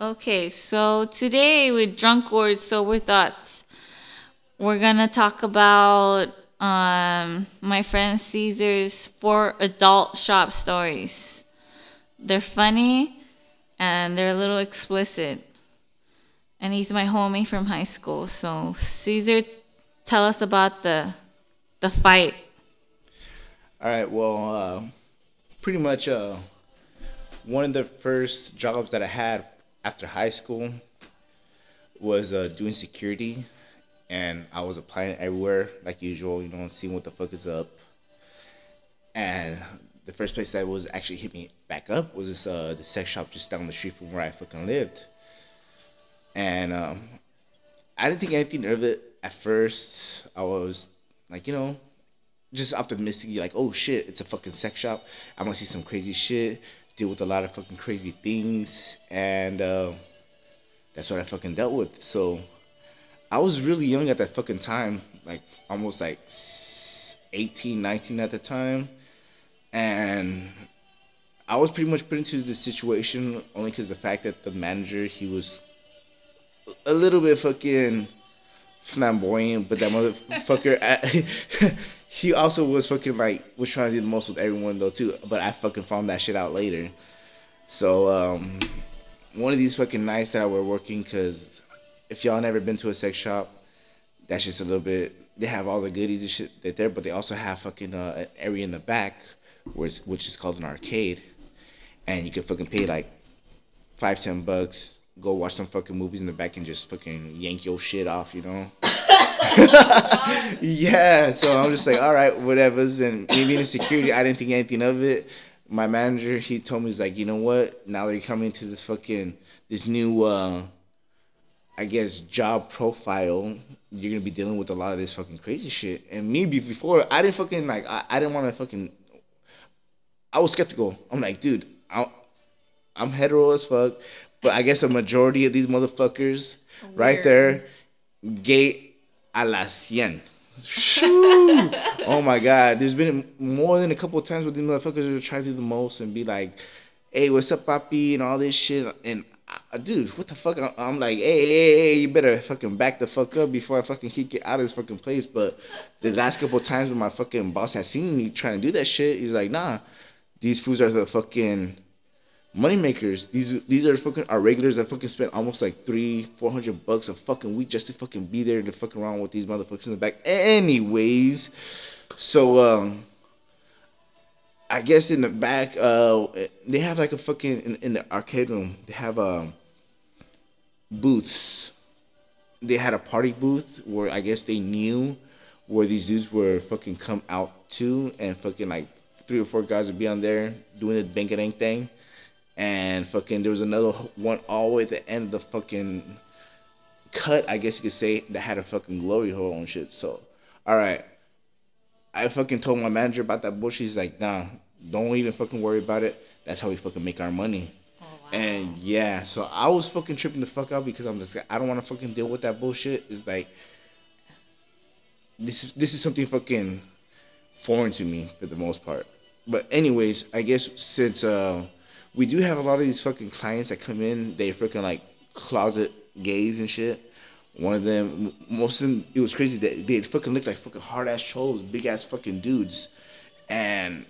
Okay, so today with Drunk Words, Sober Thoughts, we're gonna talk about um, my friend Caesar's four adult shop stories. They're funny and they're a little explicit. And he's my homie from high school. So Caesar, tell us about the the fight. All right. Well, uh, pretty much uh, one of the first jobs that I had after high school was uh, doing security, and I was applying everywhere like usual, you know, seeing what the fuck is up. And the first place that was actually hit me back up was this uh, the sex shop just down the street from where I fucking lived. And um, I didn't think anything of it at first. I was like, you know, just optimistic, like, oh shit, it's a fucking sex shop. I'm gonna see some crazy shit, deal with a lot of fucking crazy things, and uh, that's what I fucking dealt with. So I was really young at that fucking time, like almost like 18, 19 at the time, and I was pretty much put into the situation only because the fact that the manager he was a little bit fucking flamboyant, but that motherfucker, he also was fucking like was trying to do the most with everyone though too. But I fucking found that shit out later. So um, one of these fucking nights that I were working, cause if y'all never been to a sex shop, that's just a little bit. They have all the goodies and shit that there, but they also have fucking uh, an area in the back, which which is called an arcade, and you can fucking pay like five ten bucks go watch some fucking movies in the back and just fucking yank your shit off, you know? yeah, so I'm just like, all right, whatever's. And me being in security, I didn't think anything of it. My manager, he told me, he's like, you know what? Now that you're coming to this fucking, this new, uh, I guess, job profile, you're gonna be dealing with a lot of this fucking crazy shit. And me before, I didn't fucking like, I, I didn't want to fucking, I was skeptical. I'm like, dude, I, I'm hetero as fuck. But I guess a majority of these motherfuckers Weird. right there, gay a cien. oh my god, there's been more than a couple of times where these motherfuckers are trying to do the most and be like, hey, what's up, papi, and all this shit. And uh, dude, what the fuck? I'm like, hey, hey, hey, you better fucking back the fuck up before I fucking kick you out of this fucking place. But the last couple of times when my fucking boss has seen me trying to do that shit, he's like, nah, these fools are the fucking money makers. These these are fucking our regulars that fucking spend almost like three, four hundred bucks a fucking week just to fucking be there to fuck around with these motherfuckers in the back. Anyways, so um, I guess in the back, uh, they have like a fucking in, in the arcade room. They have um booths. They had a party booth where I guess they knew where these dudes were fucking come out to, and fucking like three or four guys would be on there doing the bank and thing and fucking there was another one all the way at the end of the fucking cut, I guess you could say, that had a fucking glory hole and shit. So, all right, I fucking told my manager about that bullshit. He's like, nah, don't even fucking worry about it. That's how we fucking make our money. Oh, wow. And yeah, so I was fucking tripping the fuck out because I'm just I don't want to fucking deal with that bullshit. It's like this is this is something fucking foreign to me for the most part. But anyways, I guess since uh we do have a lot of these fucking clients that come in. They freaking like closet gays and shit. One of them, most of them, it was crazy. They they fucking looked like fucking hard ass cholos, big ass fucking dudes, and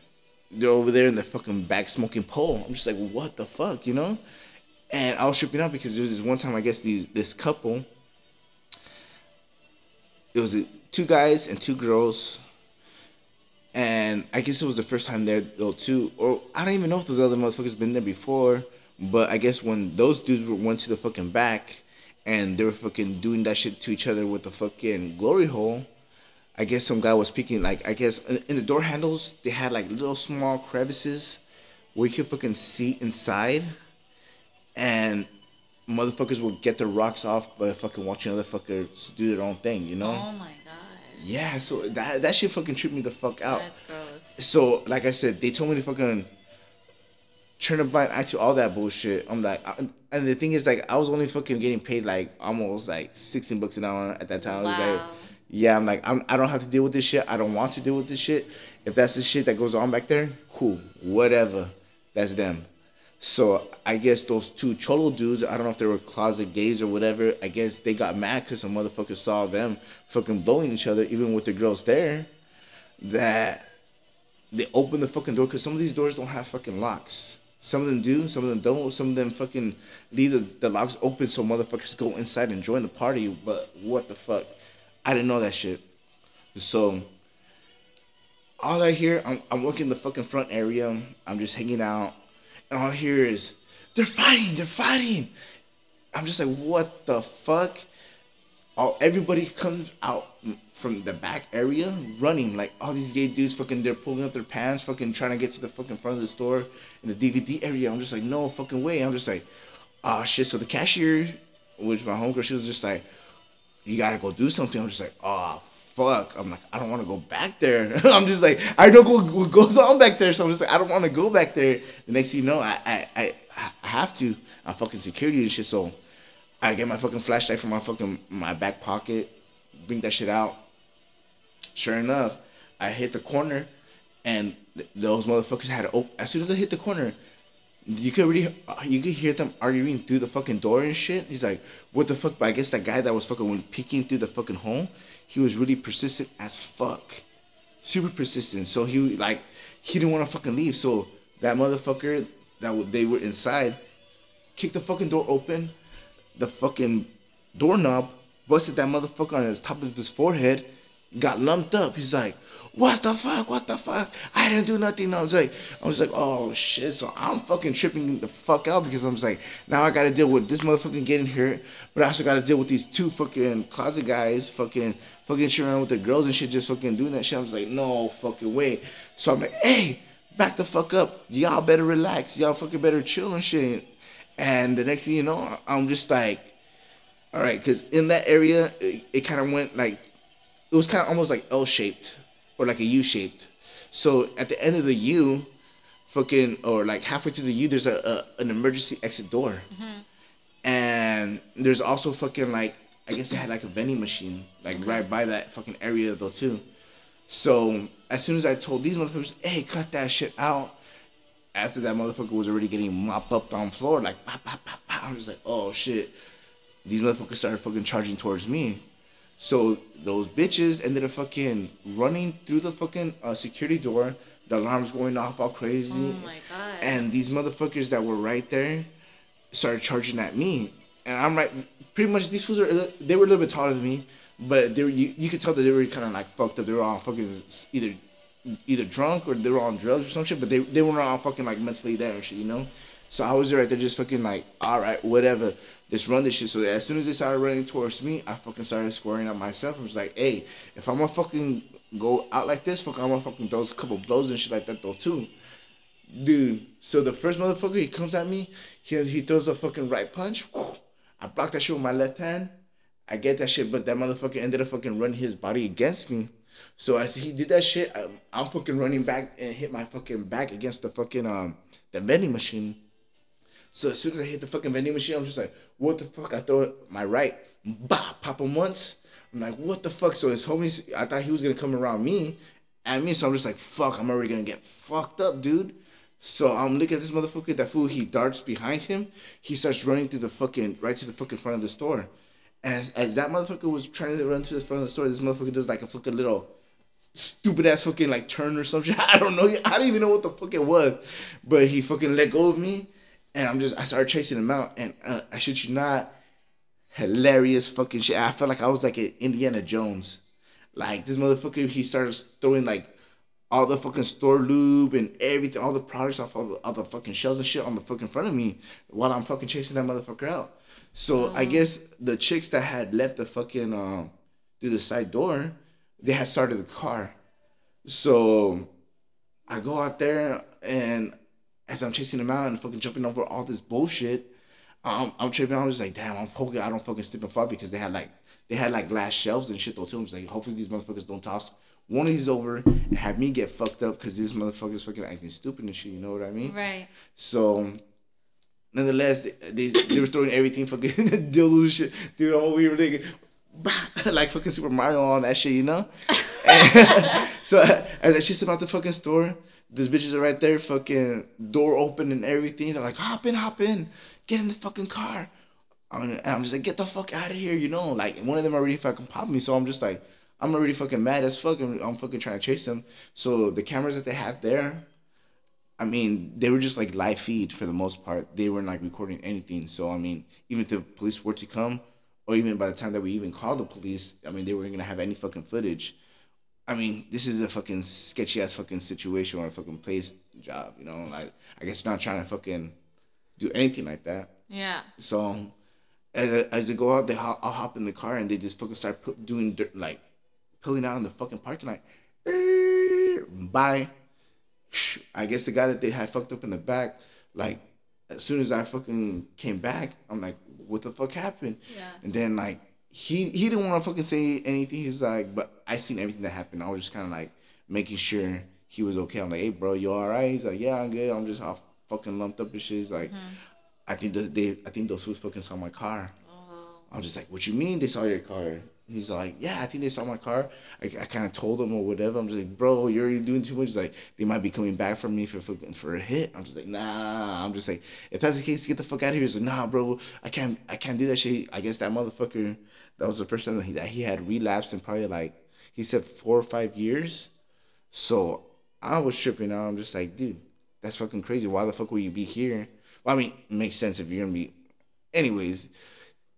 they're over there in the fucking back smoking pole. I'm just like, what the fuck, you know? And I was tripping out because there was this one time, I guess these this couple. It was uh, two guys and two girls and I guess it was the first time there though too, or I don't even know if those other motherfuckers been there before. But I guess when those dudes went to the fucking back and they were fucking doing that shit to each other with the fucking glory hole, I guess some guy was picking like I guess in the door handles they had like little small crevices where you could fucking see inside, and motherfuckers would get their rocks off by fucking watching other fuckers do their own thing, you know? Oh my god. Yeah, so that that shit fucking tripped me the fuck out. That's gross. So like I said, they told me to fucking turn a blind eye to all that bullshit. I'm like, I, and the thing is like, I was only fucking getting paid like almost like 16 bucks an hour at that time. Wow. I was like, yeah, I'm like, I'm, I don't have to deal with this shit. I don't want to deal with this shit. If that's the shit that goes on back there, cool, whatever. That's them. So I guess those two cholo dudes, I don't know if they were closet gays or whatever. I guess they got mad because some motherfuckers saw them fucking blowing each other, even with the girls there. That they opened the fucking door because some of these doors don't have fucking locks. Some of them do, some of them don't. Some of them fucking leave the, the locks open so motherfuckers go inside and join the party. But what the fuck? I didn't know that shit. So all I hear, I'm, I'm working the fucking front area. I'm just hanging out, and all I hear is they're fighting, they're fighting. I'm just like, what the fuck? All everybody comes out from the back area running like all these gay dudes fucking they're pulling up their pants fucking trying to get to the fucking front of the store in the DVD area. I'm just like no fucking way. I'm just like ah oh, shit. So the cashier, which my homegirl, she was just like you gotta go do something. I'm just like oh fuck. I'm like I don't want to go back there. I'm just like I don't go what goes on back there. So I'm just like I don't want to go back there. The next thing you know I I I, have to. I'm fucking security and shit. So I get my fucking flashlight from my fucking my back pocket, bring that shit out Sure enough, I hit the corner, and th- those motherfuckers had to open. As soon as I hit the corner, you could really, uh, you could hear them arguing through the fucking door and shit. He's like, "What the fuck?" But I guess that guy that was fucking peeking through the fucking hole, he was really persistent as fuck, super persistent. So he like, he didn't want to fucking leave. So that motherfucker that they were inside, kicked the fucking door open, the fucking doorknob, busted that motherfucker on the top of his forehead got lumped up. He's like, what the fuck? What the fuck? I didn't do nothing. I was like, I was like, oh shit. So I'm fucking tripping the fuck out because I'm just like, now I gotta deal with this motherfucking getting hurt, but I also gotta deal with these two fucking closet guys, fucking, fucking shit around with their girls and shit, just fucking doing that shit. I was like, no fucking way. So I'm like, hey, back the fuck up. Y'all better relax. Y'all fucking better chill and shit. And the next thing you know, I'm just like, all right, because in that area, it, it kind of went like it was kind of almost like L shaped or like a U shaped. So at the end of the U, fucking or like halfway through the U, there's a, a an emergency exit door, mm-hmm. and there's also fucking like I guess they had like a vending machine like okay. right by that fucking area though too. So as soon as I told these motherfuckers, hey, cut that shit out. After that motherfucker was already getting mopped up on floor, like, pop, pop, pop, pop. I'm just like, oh shit. These motherfuckers started fucking charging towards me. So those bitches ended up fucking running through the fucking uh, security door. The alarm's going off all crazy. Oh my god. And these motherfuckers that were right there started charging at me. And I'm right, pretty much these fools are they were a little bit taller than me, but they were you, you could tell that they were kind of like fucked up. They were all fucking either either drunk or they were on drugs or some shit, but they they weren't all fucking like mentally there and shit, you know. So I was right there just fucking like, all right, whatever. Let's run this shit. So as soon as they started running towards me, I fucking started squaring up myself. I was like, hey, if I'm gonna fucking go out like this, fuck, I'm gonna fucking throw a couple blows and shit like that though too. Dude, so the first motherfucker he comes at me, he he throws a fucking right punch. I block that shit with my left hand. I get that shit, but that motherfucker ended up fucking running his body against me. So as he did that shit, I, I'm fucking running back and hit my fucking back against the fucking um the vending machine. So as soon as I hit the fucking vending machine, I'm just like, what the fuck? I throw it my right, bah, pop him once. I'm like, what the fuck? So his homies, I thought he was gonna come around me, at me. So I'm just like, fuck, I'm already gonna get fucked up, dude. So I'm looking at this motherfucker. That fool, he darts behind him. He starts running through the fucking right to the fucking front of the store. As as that motherfucker was trying to run to the front of the store, this motherfucker does like a fucking little stupid ass fucking like turn or some shit. I don't know. I don't even know what the fuck it was. But he fucking let go of me and I'm just I started chasing him out, and uh, I should you not, hilarious fucking shit. I felt like I was like an Indiana Jones. Like this motherfucker, he started throwing like all the fucking store lube and everything, all the products off all the, all the fucking shelves and shit on the fucking front of me while I'm fucking chasing that motherfucker out. So I guess the chicks that had left the fucking um through the side door, they had started the car. So I go out there and as I'm chasing them out and fucking jumping over all this bullshit, um, I'm tripping. I was like, damn, I'm hoping I don't fucking slip and fall because they had like they had like glass shelves and shit though too. I was like, hopefully these motherfuckers don't toss one of these over and have me get fucked up because these motherfuckers fucking acting stupid and shit. You know what I mean? Right. So. Nonetheless, they, they, they were throwing everything fucking dildos shit. Dude, I'm over here thinking, like fucking Super Mario on that shit, you know? So as she's about the fucking store, those bitches are right there, fucking door open and everything. They're like, hop in, hop in, get in the fucking car. I'm, I'm just like, get the fuck out of here, you know? Like one of them already fucking popped me, so I'm just like, I'm already fucking mad as fuck. I'm, I'm fucking trying to chase them. So the cameras that they had there, I mean, they were just like live feed for the most part. They weren't like recording anything. So I mean, even if the police were to come, or even by the time that we even called the police, I mean, they weren't gonna have any fucking footage. I mean, this is a fucking sketchy ass fucking situation or a fucking place job, you know? Like, I guess not trying to fucking do anything like that. Yeah. So as, as they go out, they hop, I'll hop in the car and they just fucking start pu- doing dirt, like pulling out in the fucking parking lot. Bye. I guess the guy that they had fucked up in the back, like as soon as I fucking came back, I'm like, what the fuck happened? Yeah. And then like he he didn't want to fucking say anything. He's like, but I seen everything that happened. I was just kind of like making sure he was okay. I'm like, hey bro, you all right? He's like, yeah, I'm good. I'm just all fucking lumped up and shit. He's like, Mhm. I think th- they I think those fools fucking saw my car. Oh. I'm just like, what you mean they saw your car? He's like, yeah, I think they saw my car. I, I kind of told him or whatever. I'm just like, bro, you're doing too much. He's like, they might be coming back for me for for a hit. I'm just like, nah. I'm just like, if that's the case, get the fuck out of here. He's like, nah, bro, I can't, I can't do that shit. I guess that motherfucker, that was the first time that he, that he had relapsed in probably like, he said four or five years. So I was tripping out. I'm just like, dude, that's fucking crazy. Why the fuck will you be here? Well, I mean, it makes sense if you're gonna be. Anyways,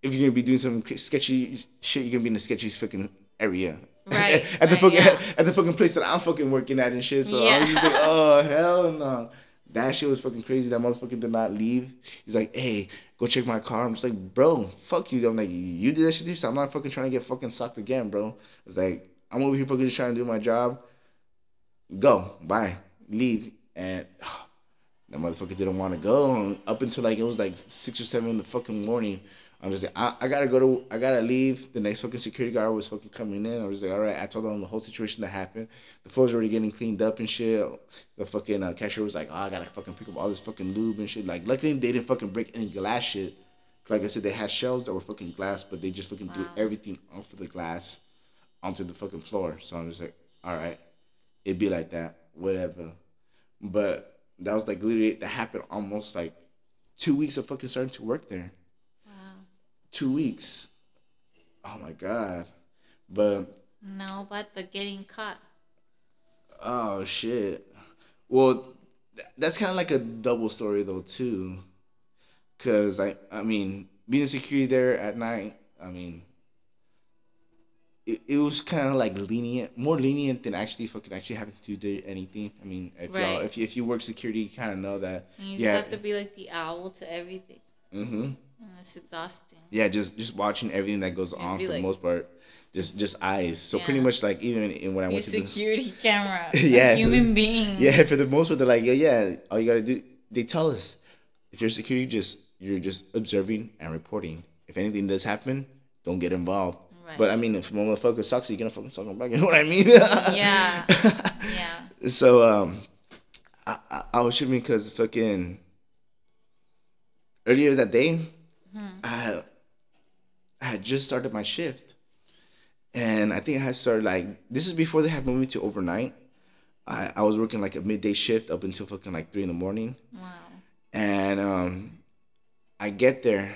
if you're gonna be doing some sketchy shit, you're gonna be in the sketchy fucking area. Right, at the right, fucking yeah. at the fucking place that I'm fucking working at and shit. So I was just like, Yeah. oh hell no. That shit was fucking crazy. That motherfucker did not leave. He's like, hey, go check my car. I'm just like, bro, fuck you. I'm like, you did that shit to yourself. I'm not fucking trying to get fucking sucked again, bro. It's like, I'm over here fucking just trying to do my job. Go, bye, leave. And that motherfucker didn't want to go up until like it was like six or seven in the fucking morning. I'm just like, I, I gotta go to, I gotta leave. The next fucking security guard was fucking coming in. I was like, all right. I told them the whole situation that happened. The floor's already getting cleaned up and shit. The fucking uh, cashier was like, oh, I gotta fucking pick up all this fucking lube and shit. Like, luckily they didn't fucking break any glass shit. Like I said, they had shelves that were fucking glass, but they just fucking threw everything off of the glass onto the fucking floor. So I'm just like, all right, it'd be like that, whatever. But that was like literally that happened almost like two weeks of fucking starting to work there. Two weeks. Oh my god. But no, but the getting caught. oh shit. Well, th- that's kind of like a double story though too. Cause like I mean, being security there at night, I mean, it, it was kind of like lenient, more lenient than actually fucking actually having to do anything. I mean, if y'all Right. if you, if you work security, you kind of know that. And you Yeah. just have to be like the owl to everything. Mhm. And it's exhausting. Yeah, just just watching everything that goes Just on for like- the most part. Just just eyes. So pretty much like even in, when I Your went to the security camera. Yeah. Human being. Yeah, for the most part, they're like, yeah, yeah. All you gotta do, they tell us, if you're security, just you're just observing and reporting. If anything does happen, don't get involved. Right. But I mean, if motherfucker sucks, you're gonna fucking suck him back. You know what I mean? Yeah. Yeah. So um, I I, I was shooting because fucking earlier that day, Hmm. I had, I had just started my shift, and I think I had started like this is before they had moved me to overnight. I, I was working like a midday shift up until fucking like three in the morning, Wow. and um, I get there,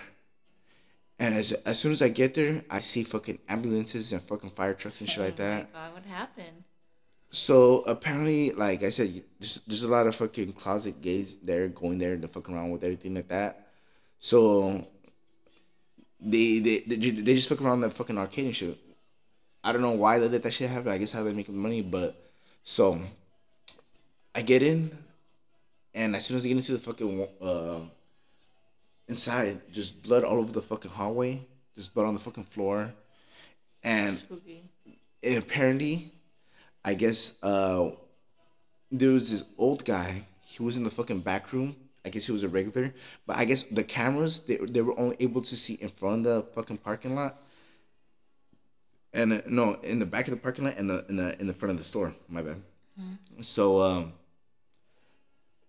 and as as soon as I get there, I see fucking ambulances and fucking fire trucks and shit like oh that. god, what happened? So apparently, like I said, there's, there's a lot of fucking closet gays there going there to fuck around with everything like that. So they they they, they just fuck around that fucking arcade and shit. I don't know why they let that shit happen. I guess how they make money, but so I get in, and as soon as I get into the fucking uh inside, just blood all over the fucking hallway, just blood on the fucking floor, and apparently, I guess uh, there was this old guy. He was in the fucking back room. I guess he was a regular, but I guess the cameras they they were only able to see in front of the fucking parking lot, and uh, no, in the back of the parking lot and the in the in the front of the store. My bad. Hmm. So um,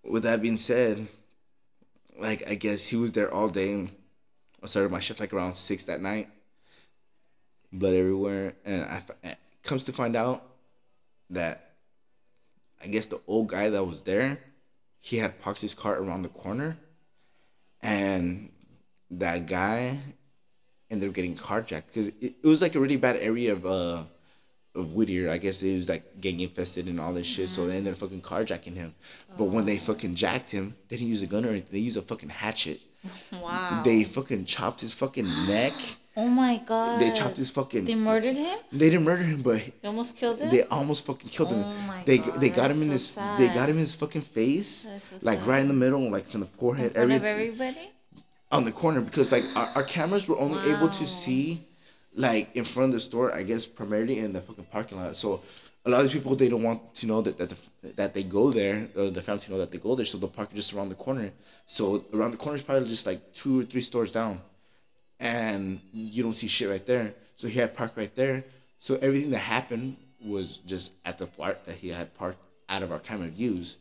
with that being said, like I guess he was there all day. I started my shift like around six that night. blood everywhere, and I f- comes to find out that I guess the old guy that was there, he had parked his car around the corner, and that guy ended up getting carjacked because it, it was like a really bad area of uh of Whittier. I guess it was like gang infested and all this shit, so they ended up fucking carjacking him. But when they Oh. fucking jacked him, they didn't use a gun or anything. They used a fucking hatchet. Wow. They fucking chopped his fucking neck. Oh my god. They chopped his fucking. They murdered him? They didn't murder him, but They almost killed him? they almost fucking killed him. Oh my They god. they got him in so his sad. they got him in his fucking face, so like sad. right in the middle, like from the in forehead, of everything everybody? on the corner because like our, our cameras were only able to see like in front of the store, I guess primarily in the fucking parking lot. So a lot of these people they don't want to know that that the, that they go there uh, or the family to know that they go there, so they'll park just around the corner. So around the corner is probably just like two or three stores down, and you don't see shit right there. So he had parked right there. So everything that happened was just at the part that he had parked out of our camera views.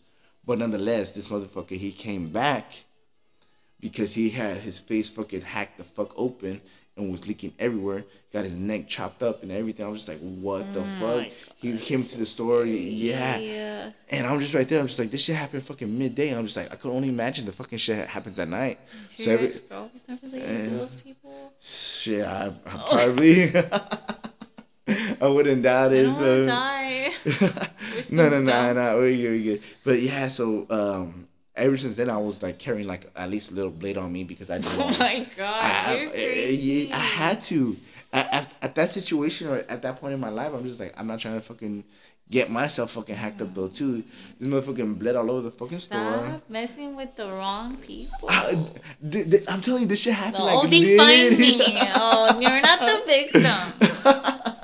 But nonetheless, this motherfucker he came back because he had his face fucking hacked the fuck open and was leaking everywhere. Got his neck chopped up and everything. I was just like, what the Oh fuck? He came to the store, yeah. Yeah. And I'm just right there. I'm just like, this shit happened fucking midday. I'm just like, I could only imagine the fucking shit that happens at night. Sure So every- ex-girlfriend's not related to Uh, those people? Shit, I, I probably. I wouldn't doubt it. don't so. die. No, no, no, no, we're good, we're good. But yeah, so um, ever since then, I was like carrying like at least a little blade on me because I didn't Oh my god, I, you're I- crazy. I had to. At, at, at that situation or at that point in my life, I'm just like, I'm not trying to fucking get myself fucking hacked up though too. This motherfucking bled all over the fucking Stop store. messing with the wrong people. I, th- th- I'm telling you, this shit happened like oh, they find me. Oh, you're not the victim.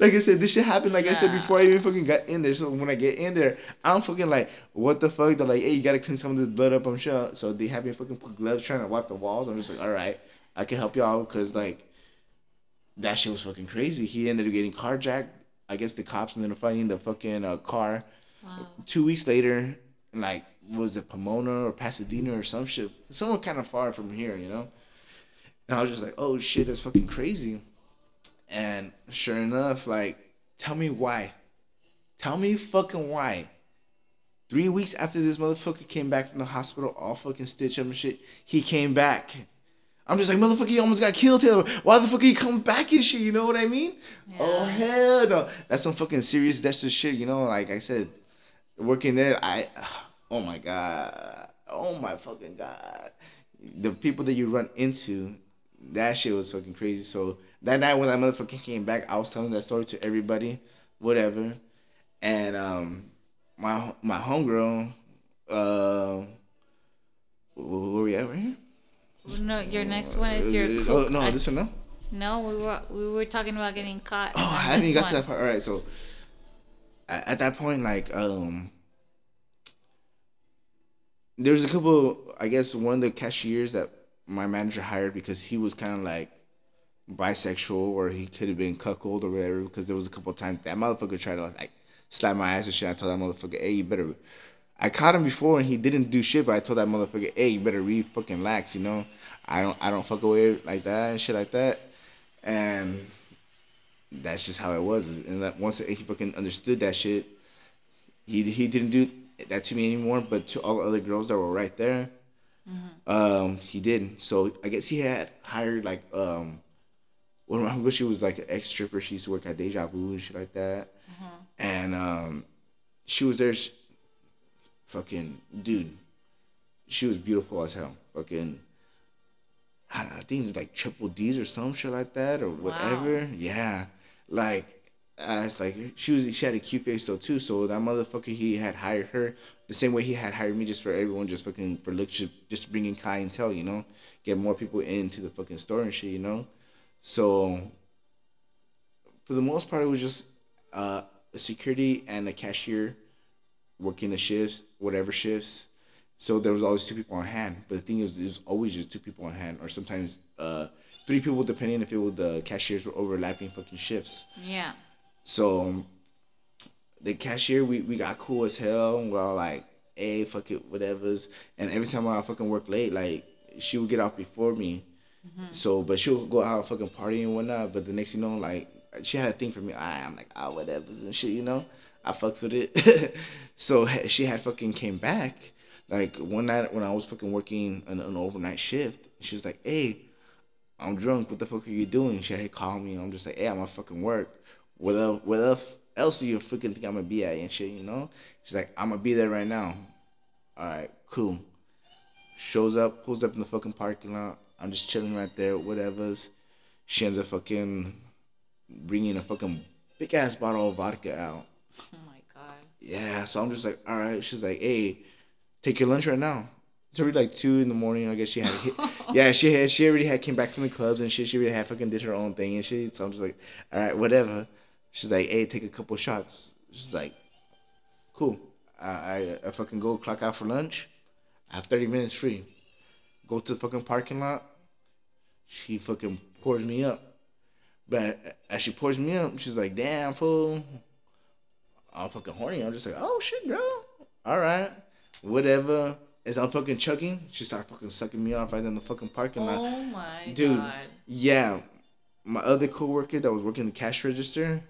like I said, this shit happened. Like I said before, I even fucking got in there. So when I get in there, I'm fucking like, what the fuck? They're like, hey, you gotta clean some of this blood up. I'm sure. So they have me fucking put gloves trying to wipe the walls. I'm just like, all right, I can help y'all because like that shit was fucking crazy. He ended up getting carjacked. I guess the cops ended up finding the fucking uh, car. Wow. Two weeks later, like was it Pomona or Pasadena or some shit, somewhere kind of far from here, you know. And I was just like, oh shit, that's fucking crazy. And sure enough, like, tell me why. Tell me fucking why. Three weeks after this motherfucker came back from the hospital, all fucking stitched up and shit, he came back. I'm just like, motherfucker, you almost got killed here. Why the fuck are you coming back and shit? You know what I mean? Oh hell no. That's some fucking serious Dexter shit. You know, like I said, working there, I, oh my god, oh my fucking god, the people that you run into, that shit was fucking crazy. So that night when that motherfucker came back, I was telling that story to everybody, whatever, and um, my my homegirl, uh, where we at right here? No, your next one is your Uh. Oh no, this one no. No, we were we were talking about getting caught. Oh, I haven't got to that part. All right, so at, at that point, like, um, there was a couple. I guess one of the cashiers that my manager hired because he was kind of like bisexual, or he could have been cuckold or whatever. Because there was a couple times that motherfucker tried to like slap my ass and shit. I told that motherfucker, "Hey, you better." I caught him before and he didn't do shit, but I told that motherfucker, "Hey, you better read fucking lax, you know. I don't, I don't fuck away like that and shit like that." And that's just how it was. And that once he fucking understood that shit, he he didn't do that to me anymore. But to all the other girls that were right there, Mhm. um, he didn't. So I guess he had hired like um, one of my homegirls. She was like an ex stripper. She used to work at Deja Vu and shit like that. Mhm. And um, she was there. She, fucking dude, she was beautiful as hell. Fucking. I, I think it was like triple D's or some shit like that or whatever. Yeah, like it's like she was she had a cute face though too. So that motherfucker he had hired her the same way he had hired me just for everyone just fucking for looks just bringing clientele, you know, get more people into the fucking store and shit, you know. So for the most part, it was just uh, a security and a cashier working the shifts, whatever shifts. So there was always two people on hand. But the thing is, was always just two people on hand, or sometimes uh, three people, depending if it was the cashiers were overlapping fucking shifts. Yeah. So the cashier, we, we got cool as hell. we're all like, hey, fuck it, whatever's. And every time I fucking work late, like she would get off before me, Mhm. So, but she'll go out fucking party and whatnot. But the next thing you know, like she had a thing for me. I, I'm like, ah, whatever's and shit, you know. I fucks with it. so she had fucking came back. Like one night when I was fucking working an, an overnight shift, she was like, "Hey, I'm drunk. What the fuck are you doing?" She had called me. I'm just like, "Hey, I'm at fucking work. What el- what else else do you freaking think I'm gonna be at and shit, you know?" She's like, "I'm gonna be there right now." All right, cool. Shows up, pulls up in the fucking parking lot. I'm just chilling right there, whatever's. She ends up fucking bringing a fucking big ass bottle of vodka out. Oh my god. Yeah, so I'm just like, all right. She's like, hey, take your lunch right now. It's already like two in the morning. I guess she had hit. Yeah, she had. She already had came back from the clubs and shit. She already had fucking did her own thing and shit. So I'm just like, all right, whatever. She's like, hey, take a couple shots. She's like, cool. I, I, I fucking go clock out for lunch. I have 30 minutes free. Go to the fucking parking lot. She fucking pours me up. But as she pours me up, she's like, damn, fool. I'm fucking horny. I'm just like, oh shit, girl. All right, whatever. As I'm fucking chugging, she started fucking sucking me off right in the fucking parking lot. Oh my Dude. god. Yeah, my other coworker that was working the cash register,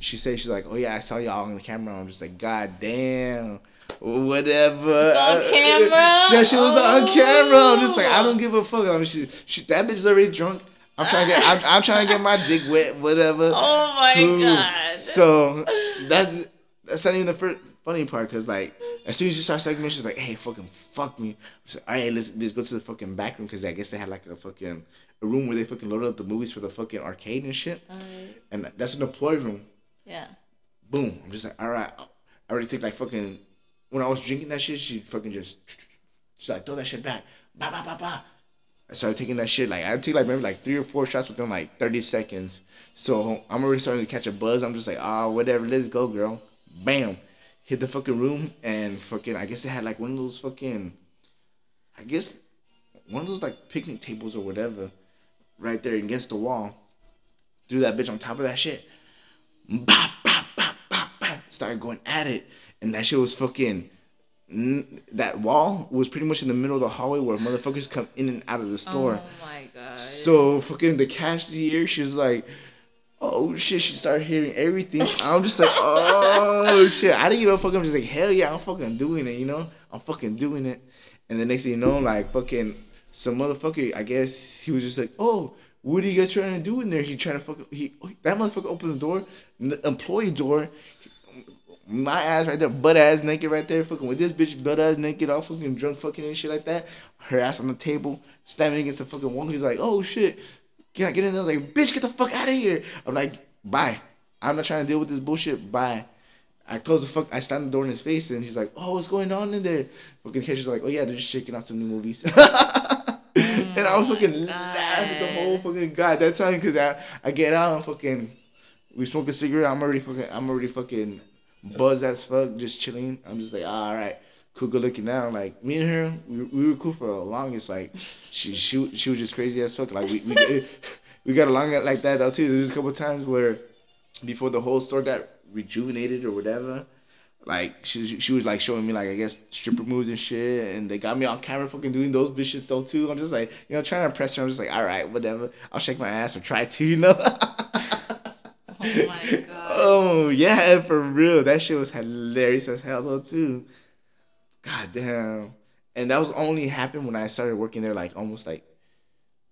she said she's like, oh yeah, I saw y'all on the camera. I'm just like, god damn, whatever. on uh, camera? Yeah, she was on oh. camera. I'm just like, I Oh. don't give a fuck. I mean, she, she, that bitch is already drunk. I'm trying to get, I'm, I'm trying to get my dick wet, whatever. Oh my Cool. god. So that's that's not even the first funny part, cause like as soon as she starts sucking me, she's like, "Hey, fucking fuck me." I said, "All right, let's let's go to the fucking back room, cause I guess they had like a fucking a room where they fucking loaded up the movies for the fucking arcade and shit, and that's an employee room. Yeah. Boom. I'm just like, all right. I already took like fucking when I was drinking that shit, she fucking just she's like, throw that shit back, ba ba ba ba. I started taking that shit like I took like maybe like three or four shots within like 30 seconds. So I'm already starting to catch a buzz. I'm just like, ah, whatever, let's go, girl. Bam, hit the fucking room and fucking. I guess they had like one of those fucking. I guess one of those like picnic tables or whatever, right there against the wall. Threw that bitch on top of that shit. Bop, bop, bop, bop, bop. Started going at it, and that shit was fucking. That wall was pretty much in the middle of the hallway where motherfuckers come in and out of the store. Oh my god. So fucking the cashier, she's like, oh shit, she started hearing everything. I'm just like, oh shit, I didn't give a fuck. I'm just like, hell yeah, I'm fucking doing it, you know, I'm fucking doing it. And the next thing you know, like fucking some motherfucker, I guess he was just like, oh, what are you guys trying to do in there? He trying to fucking he that motherfucker opened the door, the employee door. My ass right there, butt ass naked right there, fucking with this bitch butt ass naked, all fucking drunk fucking and shit like that. Her ass on the table, slamming against the fucking wall. He's like, oh shit, can I get in there? I was like, bitch, get the fuck out of here. I'm like, bye. I'm not trying to deal with this bullshit. Bye. I close the fuck. I stand the door in his face, and he's like, "Oh, what's going on in there?" Fucking catcher's like, "Oh yeah, they're just shaking out some new movies." and I was Oh fucking laughing the whole fucking god that time because I I get out and fucking we smoke a cigarette. I'm already fucking I'm already fucking buzzed as fuck, just chilling. I'm just like, all right, cool, good looking now. Like me and her, we, we were cool for the longest. Like she she she was just crazy as fuck. Like we we we got along like that though too. There's a couple times where before the whole store got rejuvenated or whatever. Like she she was like showing me like I guess stripper moves and shit, and they got me on camera fucking doing those bitches though too. I'm just like you know trying to impress her. I'm just like all right whatever. I'll shake my ass or try to you know. Oh my God. Oh yeah, for real. That shit was hilarious as hell though too. God damn. And that was only happened when I started working there like almost like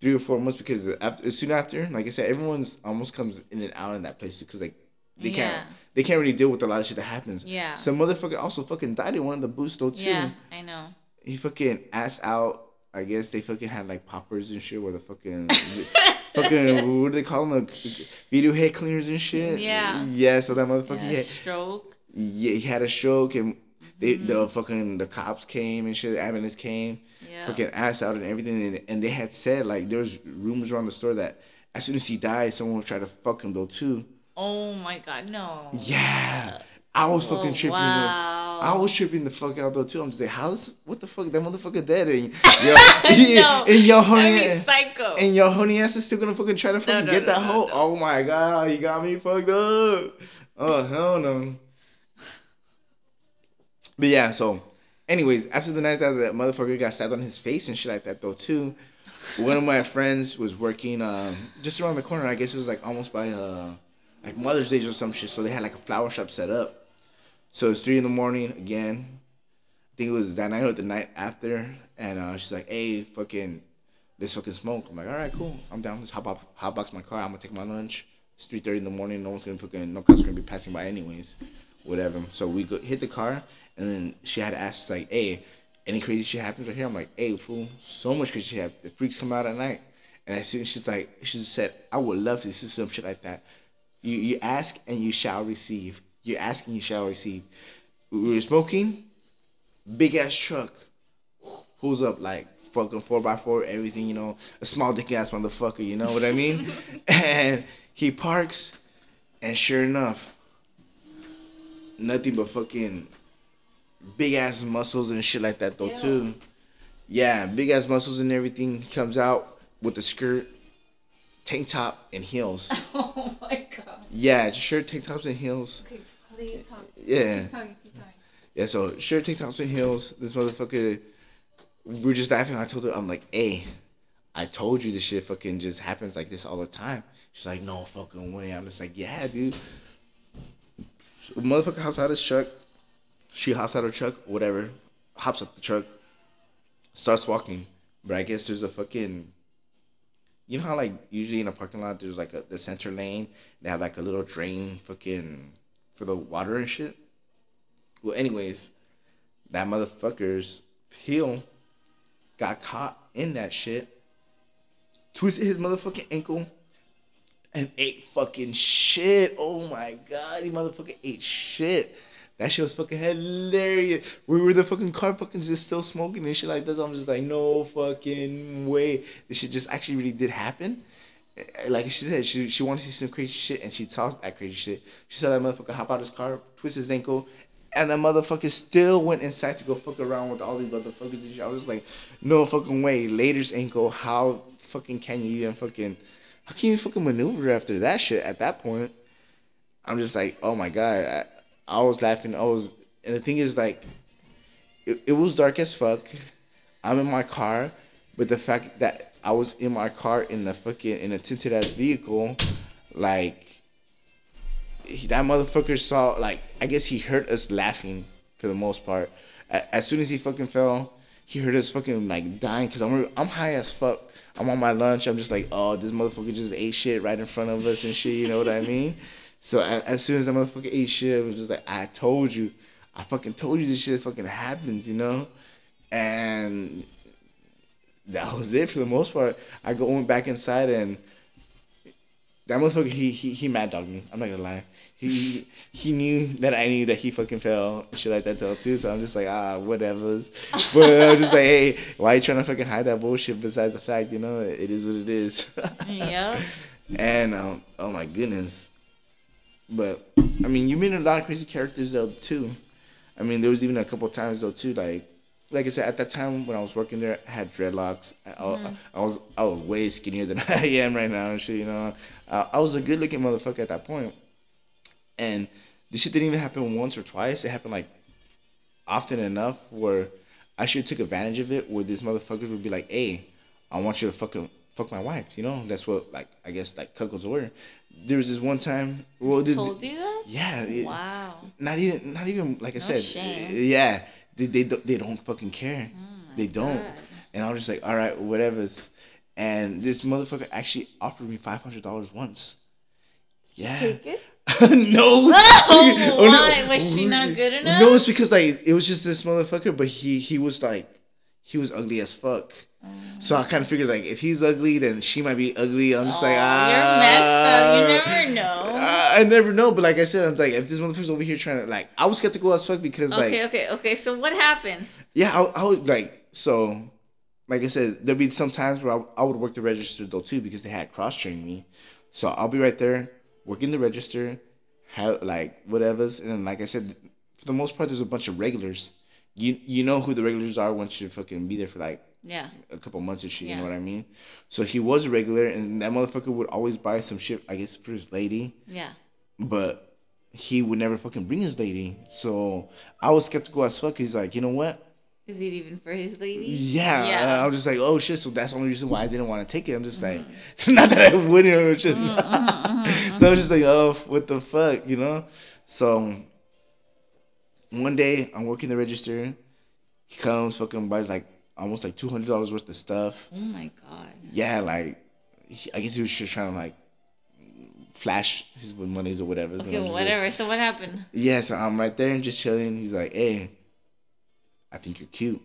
three or four months because after soon after, like I said, everyone's almost comes in and out in that place because like they yeah. can't they can't really deal with a lot of shit that happens. Yeah. Some motherfucker also fucking died in one of the booths though too. Yeah, I know. He fucking ass out. I guess they fucking had like poppers and shit where the fucking fucking what do they call them? The video head cleaners and shit. Yeah. Yeah. So that motherfucker Yeah, he had, stroke. yeah, he had a stroke and they Mhm. the fucking the cops came and shit. The ambulance came Yeah. fucking ass out and everything. And, and they had said like there's rumors around the store that as soon as he died, someone would try to fuck him though too. Oh my God, no. Yeah. I was fucking Oh, tripping. Wow. I was tripping the fuck out though too. I'm just like, how is? What the fuck? That motherfucker dead and yo, no. and your honey ass, and your honey ass is still gonna fucking try to fucking no, get no, that no, hoe. Oh my god, he got me fucked up. Oh hell no. But yeah, so, anyways, after the night that that motherfucker got stabbed on his face and shit like that though too, one of my friends was working um, just around the corner. I guess it was like almost by uh, like Mother's Day or some shit. So they had like a flower shop set up. So it's three in the morning again. I think it was that night or the night after, and uh, she's like, "Hey, fucking, let's fucking smoke." I'm like, "All right, cool. I'm down. Let's hop up, hot box my car. I'm gonna take my lunch. It's 3:30 in the morning. No one's gonna fucking, no cops gonna be passing by anyways, whatever." So we go hit the car, and then she had asked like, "Hey, any crazy shit happens right here?" I'm like, "Hey, fool, so much crazy shit happens. The freaks come out at night." And as soon as she's like, she said, "I would love to see some shit like that." You you ask and you shall receive. You ask and you shall receive. We were smoking, big ass truck pulls up like fucking four by four, everything, you know, a small dick ass motherfucker, you know what I mean? and he parks, and sure enough, nothing but fucking big ass muscles and shit like that though Ew. too. Yeah, big ass muscles and everything. He comes out with the skirt, tank top, and heels. oh my god. Yeah, shirt, tank tops, and heels. Okay, please talk. Yeah. Keep talking, keep talking. Yeah, so shirt, tank tops, and heels. This motherfucker, We are just laughing. I told her, I'm like, hey, I told you this shit fucking just happens like this all the time. She's like, no fucking way. I'm just like, yeah, dude. So motherfucker hops out his truck. She hops out of her truck, whatever. Hops up the truck. Starts walking. But I guess there's a fucking. You know how like usually in a parking lot there's like a the center lane. They have like a little drain fucking for the water and shit. Well, anyways, that motherfucker's heel got caught in that shit, twisted his motherfucking ankle, and ate fucking shit. Oh my god, he motherfucker ate shit. That shit was fucking hilarious. We were the fucking car fucking just still smoking and shit like this. I'm just like, no fucking way. This shit just actually really did happen. Eh, Like she said, she she wanted to see some crazy shit and she saw that crazy shit. She saw that motherfucker hop out his car, twist his ankle, and that motherfucker still went inside to go fuck around with all these motherfuckers and shit. I was like, no fucking way. Later's ankle, how fucking can you even fucking, how can you fucking maneuver after that shit at that point? I'm just like, oh my god. I, I was laughing. I was, and the thing is like, it, it was dark as fuck. I'm in my car, but the fact that I was in my car in the fucking in a tinted ass vehicle, like he, that motherfucker saw like I guess he heard us laughing for the most part. A, as soon as he fucking fell, he heard us fucking like dying because I'm I'm high as fuck. I'm on my lunch. I'm just like, oh, this motherfucker just ate shit right in front of us and shit. You know what I mean? So as soon as that motherfucker ate shit, I was just like, I told you, I fucking told you this shit fucking happens, you know? And that was it for the most part. I go went back inside and that motherfucker he he he mad dogged me. I'm not gonna lie. He he knew that I knew that he fucking fell and shit like that too. So I'm just like ah whatever's. But I'm just like hey why you trying to fucking hide that bullshit? Besides the fact you know it is what it is. Yep. And um oh my goodness. But I mean you meet a lot of crazy characters though too. I mean there was even a couple times though too like like I said, at that time when I was working there, I had dreadlocks. I, Mhm. I, I was I was way skinnier than I am right now and shit. You know, uh, I was a good looking motherfucker at that point. And this shit didn't even happen once or twice. It happened like often enough where I should took advantage of it. Where these motherfuckers would be like, "Hey, I want you to fucking fuck my wife." You know, that's what like I guess like cuckolds were. There was this one time. Well, this, Told you that? yeah. it- Wow. Not even not even like I No said. shame. Eh, yeah. They they don't, they don't fucking care. Oh They don't. God. And I was just like, all right, whatever's. And this motherfucker actually offered me five hundred dollars once. Yeah. Take it? no. Oh, no. why? Was she not good enough? No, it's because like it was just this motherfucker, but he he was like he was ugly as fuck. So I kind of figured like if he's ugly, then she might be ugly. I'm just like ah. you're messed up. You never know. I never know, but like I said, I'm like if this motherfucker's over here trying to like I was skeptical as fuck because like okay, okay, okay. So what happened? yeah, I, I would like so, like I said, there'd be some times where I, I would work the register though too because they had cross trained me. So I'll be right there working the register, have like whatever's, and then like I said, for the most part, there's a bunch of regulars. You you know who the regulars are once you fucking be there for like Yeah. a couple months and shit. You know what I mean? So he was a regular, and that motherfucker would always buy some shit, I guess, for his lady Yeah. but he would never fucking bring his lady. So I was skeptical as fuck. He's like, you know what? Is it even for his lady? Yeah, Yeah. I'm just like, oh shit. So that's the only reason why I didn't want to take it. I'm just like, Mm-hmm. not that I wouldn't or just. Mhm, mhm, mhm, so I was just like, oh, what the fuck, you know? So one day I'm working the register. He comes, fucking buys like almost like two hundred dollars worth of stuff. Oh my god. Yeah, like he, I guess he was just trying to like flash his monies or whatever. So Okay, I'm just like- whatever. So what happened? yeah, so I'm right there and just chilling. He's like, hey, I think you're cute.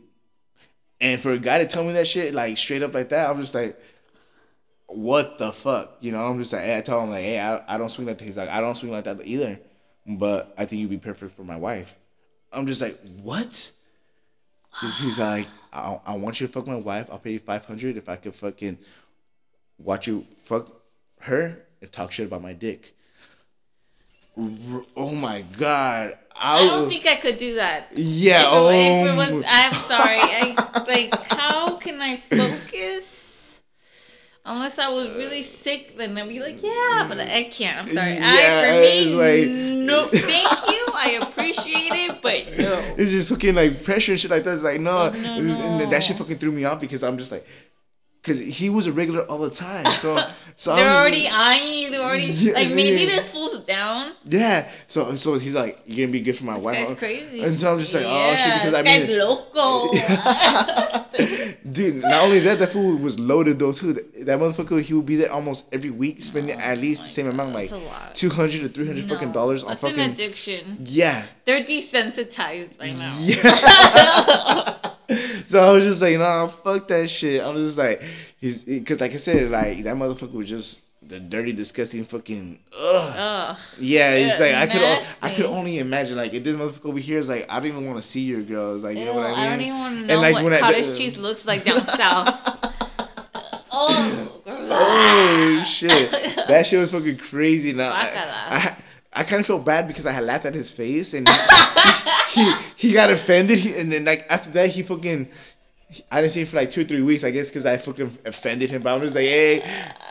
And for a guy to tell me that shit, like straight up like that, I'm just like, what the fuck? You know, I'm just like, hey, I tell him like, hey, I, I don't swing like that. He's like, I don't swing like that either, but I think you'd be perfect for my wife. I'm just like, what? He's, he's like, I, I want you to fuck my wife. I'll pay you 500 if I could fucking watch you fuck her and talk shit about my dick. Oh my god. I don't think I could do that. Yeah. if, oh. it, if it was, um, I'm sorry. I like, how can I focus? Unless I was really uh, sick, then I'd be like, yeah, but I can't. I'm sorry. Yeah, I, for me, like- no, thank you. I appreciate it, but no. It's just fucking like pressure and shit like that. It's like no, Oh, no, and, and no. that shit fucking threw me off because I'm just like, cause he was a regular all the time. So so They're already like- eyeing you. They're already Yeah, like maybe yeah. this fool's down. yeah. So so he's like, you're gonna be good for my This wife. guy's crazy. And so I'm just like, oh shit, because I mean. guy's loco. Dude, not only that, that fool was loaded though too. That motherfucker, he would be there almost every week, spending oh at least the same amount, like That's two hundred to three hundred fucking dollars on That's fucking. an addiction. Yeah. They're desensitized by now. Yeah. So I was just like, nah, fuck that shit. I'm just like, he's, cause like I said, like that motherfucker was just the dirty, disgusting fucking. Ugh. Ugh. Yeah, it's like I could, o- I could only imagine like if this motherfucker over here is like, I don't even want to see your girl. It's like, you know what I mean? don't even want to And, like, what when I- cottage the- cheese looks like down south. Oh, Oh shit, that shit was fucking crazy. Now I, I, I kind of feel bad because I had laughed at his face and he he, he got offended. He, and then like after that he fucking. I didn't see him for like two or three weeks, I guess, because I fucking offended him. But I was like, hey,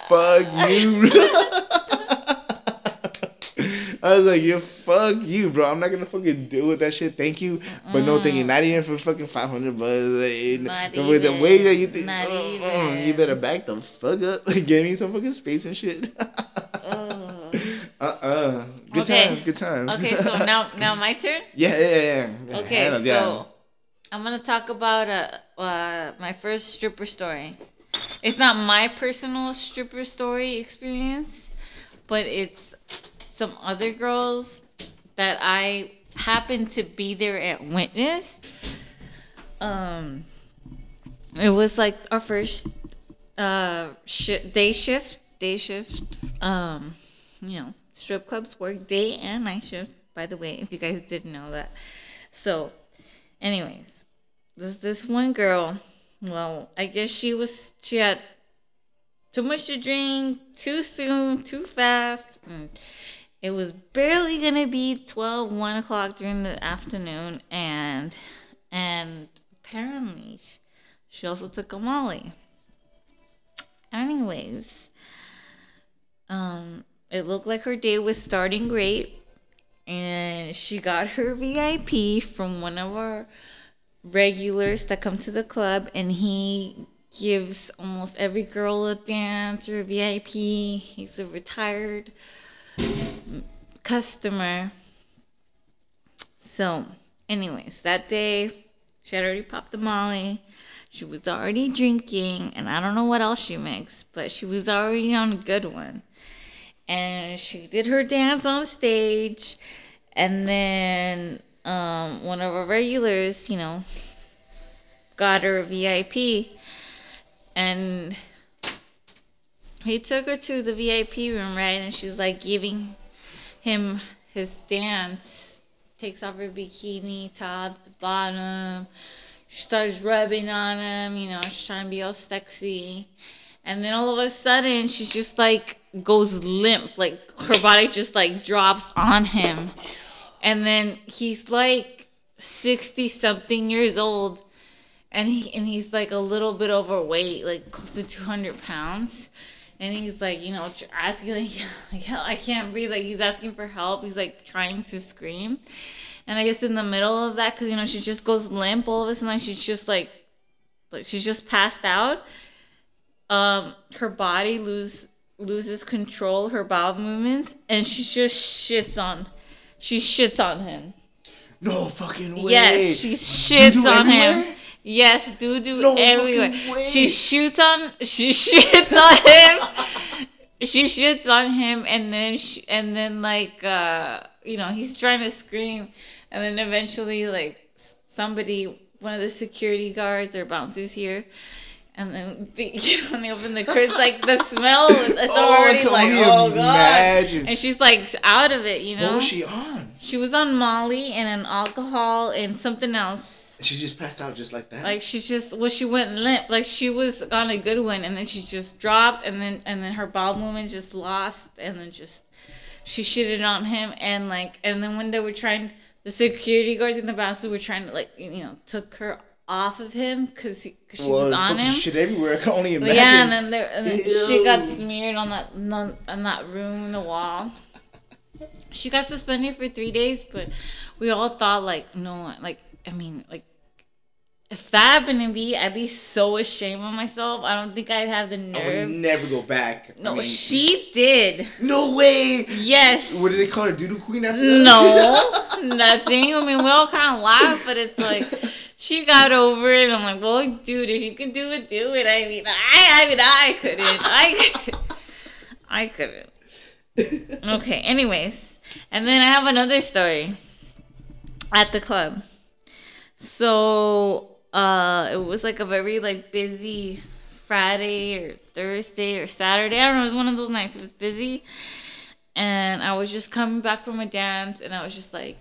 fuck you. I was like, yo, fuck you, bro. I'm not gonna fucking deal with that shit. Thank you, but no thank you. Not even for fucking 500 bucks. Like, the, way- the way that you think, uh, uh, you better back the fuck up. Like, give me some fucking space and shit. Ugh. Uh-uh. Good Okay. times, good times. Okay, so now now my turn. yeah, yeah, yeah, yeah. Okay, Hannah, yeah. so I'm gonna talk about uh, uh my first stripper story. It's not my personal stripper story experience, but it's some other girls that I happened to be there at witness. Um, it was like our first uh shi day shift, day shift. Um, you know, strip clubs work day and night shift. By the way, if you guys didn't know that. So, anyways, there's this one girl. Well, I guess she was she had too much to drink, too soon, too fast. And it was barely gonna be 12, 1 o'clock during the afternoon, and and apparently sh- she also took a Molly. Anyways, um, it looked like her day was starting great, and she got her VIP from one of our regulars that come to the club, and he gives almost every girl a dance or a VIP. He's a retired customer. So, anyways, that day she had already popped the Molly. She was already drinking, and I don't know what else she mixed, but she was already on a good one. She did her dance on stage, and then um, one of our regulars, you know, got her a VIP, and he took her to the VIP room, right? And she's like giving him his dance, takes off her bikini, top to bottom. She starts rubbing on him, you know, she's trying to be all sexy. And then all of a sudden, she's just like goes limp, like her body just like drops on him. And then he's like 60 something years old, and he and he's like a little bit overweight, like close to 200 pounds. And he's like, you know, asking like, like I can't breathe. Like he's asking for help. He's like trying to scream. and I guess in the middle of that, because you know she just goes limp all of a sudden, she's just like, like she's just passed out. Um, her body lose loses control, her bowel movements, and she just shits on, she shits on him. No fucking way. Yes, she shits Doo-doo on everywhere? him. Yes, doo doo No everywhere. fucking way. She shoots on. She shits on him. she shits on him, and then she, and then like uh you know he's trying to scream, and then eventually like somebody, one of the security guards or bouncers here. And then the, when they open the curtains, like the smell, it's Oh, already like, oh god. And she's like out of it, you know. What was she on? She was on Molly and an alcohol and something else. She just passed out just like that. Like she just well she went limp. Like she was on a good one and then she just dropped and then and then her bowel movement just lost and then just she shitted on him and like and then when they were trying the security guards and the bouncers were trying to like you know took her off of him because she well, was on him. shit everywhere. I can only imagine. yeah, and then there and then she got smeared on that on, that room in the wall. She got suspended for three days, but we all thought like no, like I mean like if that happened to me, I'd be so ashamed of myself. I don't think I'd have the nerve. I would never go back. I No, mean, she did. No way. Yes. What do they call her? Doodoo queen after that? No, nothing. I mean, we all kind of laugh, but it's like she got over it. I'm like, well, dude, if you can do it, do it. I mean, I, I mean, I couldn't. I, I couldn't. Okay. Anyways, and then I have another story at the club. So, uh, it was like a very like busy Friday or Thursday or Saturday. I don't know. It was one of those nights. It was busy, and I was just coming back from a dance, and I was just like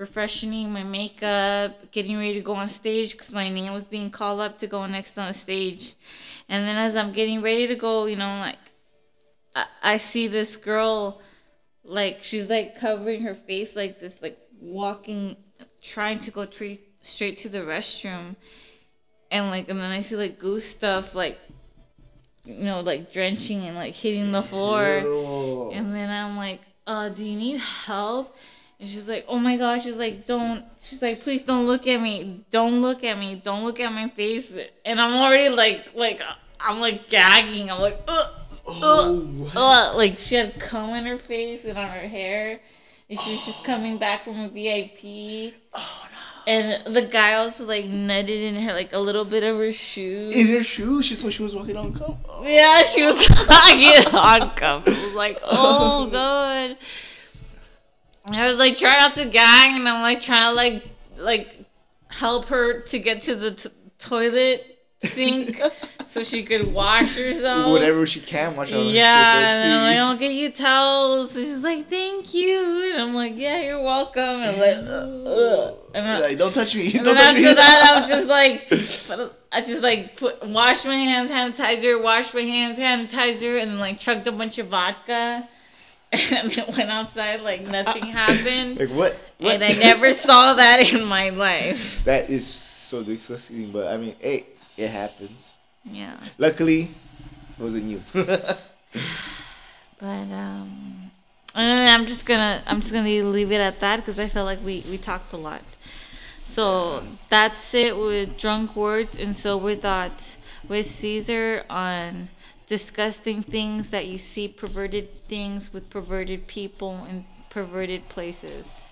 refreshing my makeup, getting ready to go on stage because my name was being called up to go next on the stage. And then as I'm getting ready to go, you know, like I, I see this girl, like she's like covering her face like this, like walking, trying to go tre- straight to the restroom. And like, and then I see like goose stuff, like, you know, like drenching and like hitting the floor. Ew. And then I'm like, uh, do you need help? And she's like, oh my gosh. She's like, don't. She's like, please don't look at me. Don't look at me. Don't look at my face. And I'm already like, like, I'm like gagging. I'm like, ugh, Oh, what? ugh. Like she had cum in her face and on her hair. And she was just coming back from a VIP. Oh no. And the guy also like nutted in her, like a little bit of her shoe. In her shoe, she thought she was walking on cum. Oh. Yeah, she was getting handcuffed. It was like, oh god. I was like trying not to gang, and I'm like trying to like like help her to get to the t- toilet sink so she could wash herself. Whatever she can wash on her Yeah, and I'm like, I'll get you towels. And she's like, thank you. And I'm like, yeah, you're welcome. And I'm like, ugh, ugh. And I, Like, don't touch me. and Don't touch after me. that, I was just like, I just like put wash my hands, sanitizer, wash my hands, sanitizer, and then like chugged a bunch of vodka, and then went outside like nothing happened. Like what? what? And I never saw that in my life. That is so disgusting, but I mean, hey, it happens. Yeah, Luckily, it wasn't you. but um, I'm just gonna I'm just gonna leave it at that because I felt like we we talked a lot. So that's it with drunk words and sober thoughts with Caesar on disgusting things that you see perverted things with perverted people in perverted places.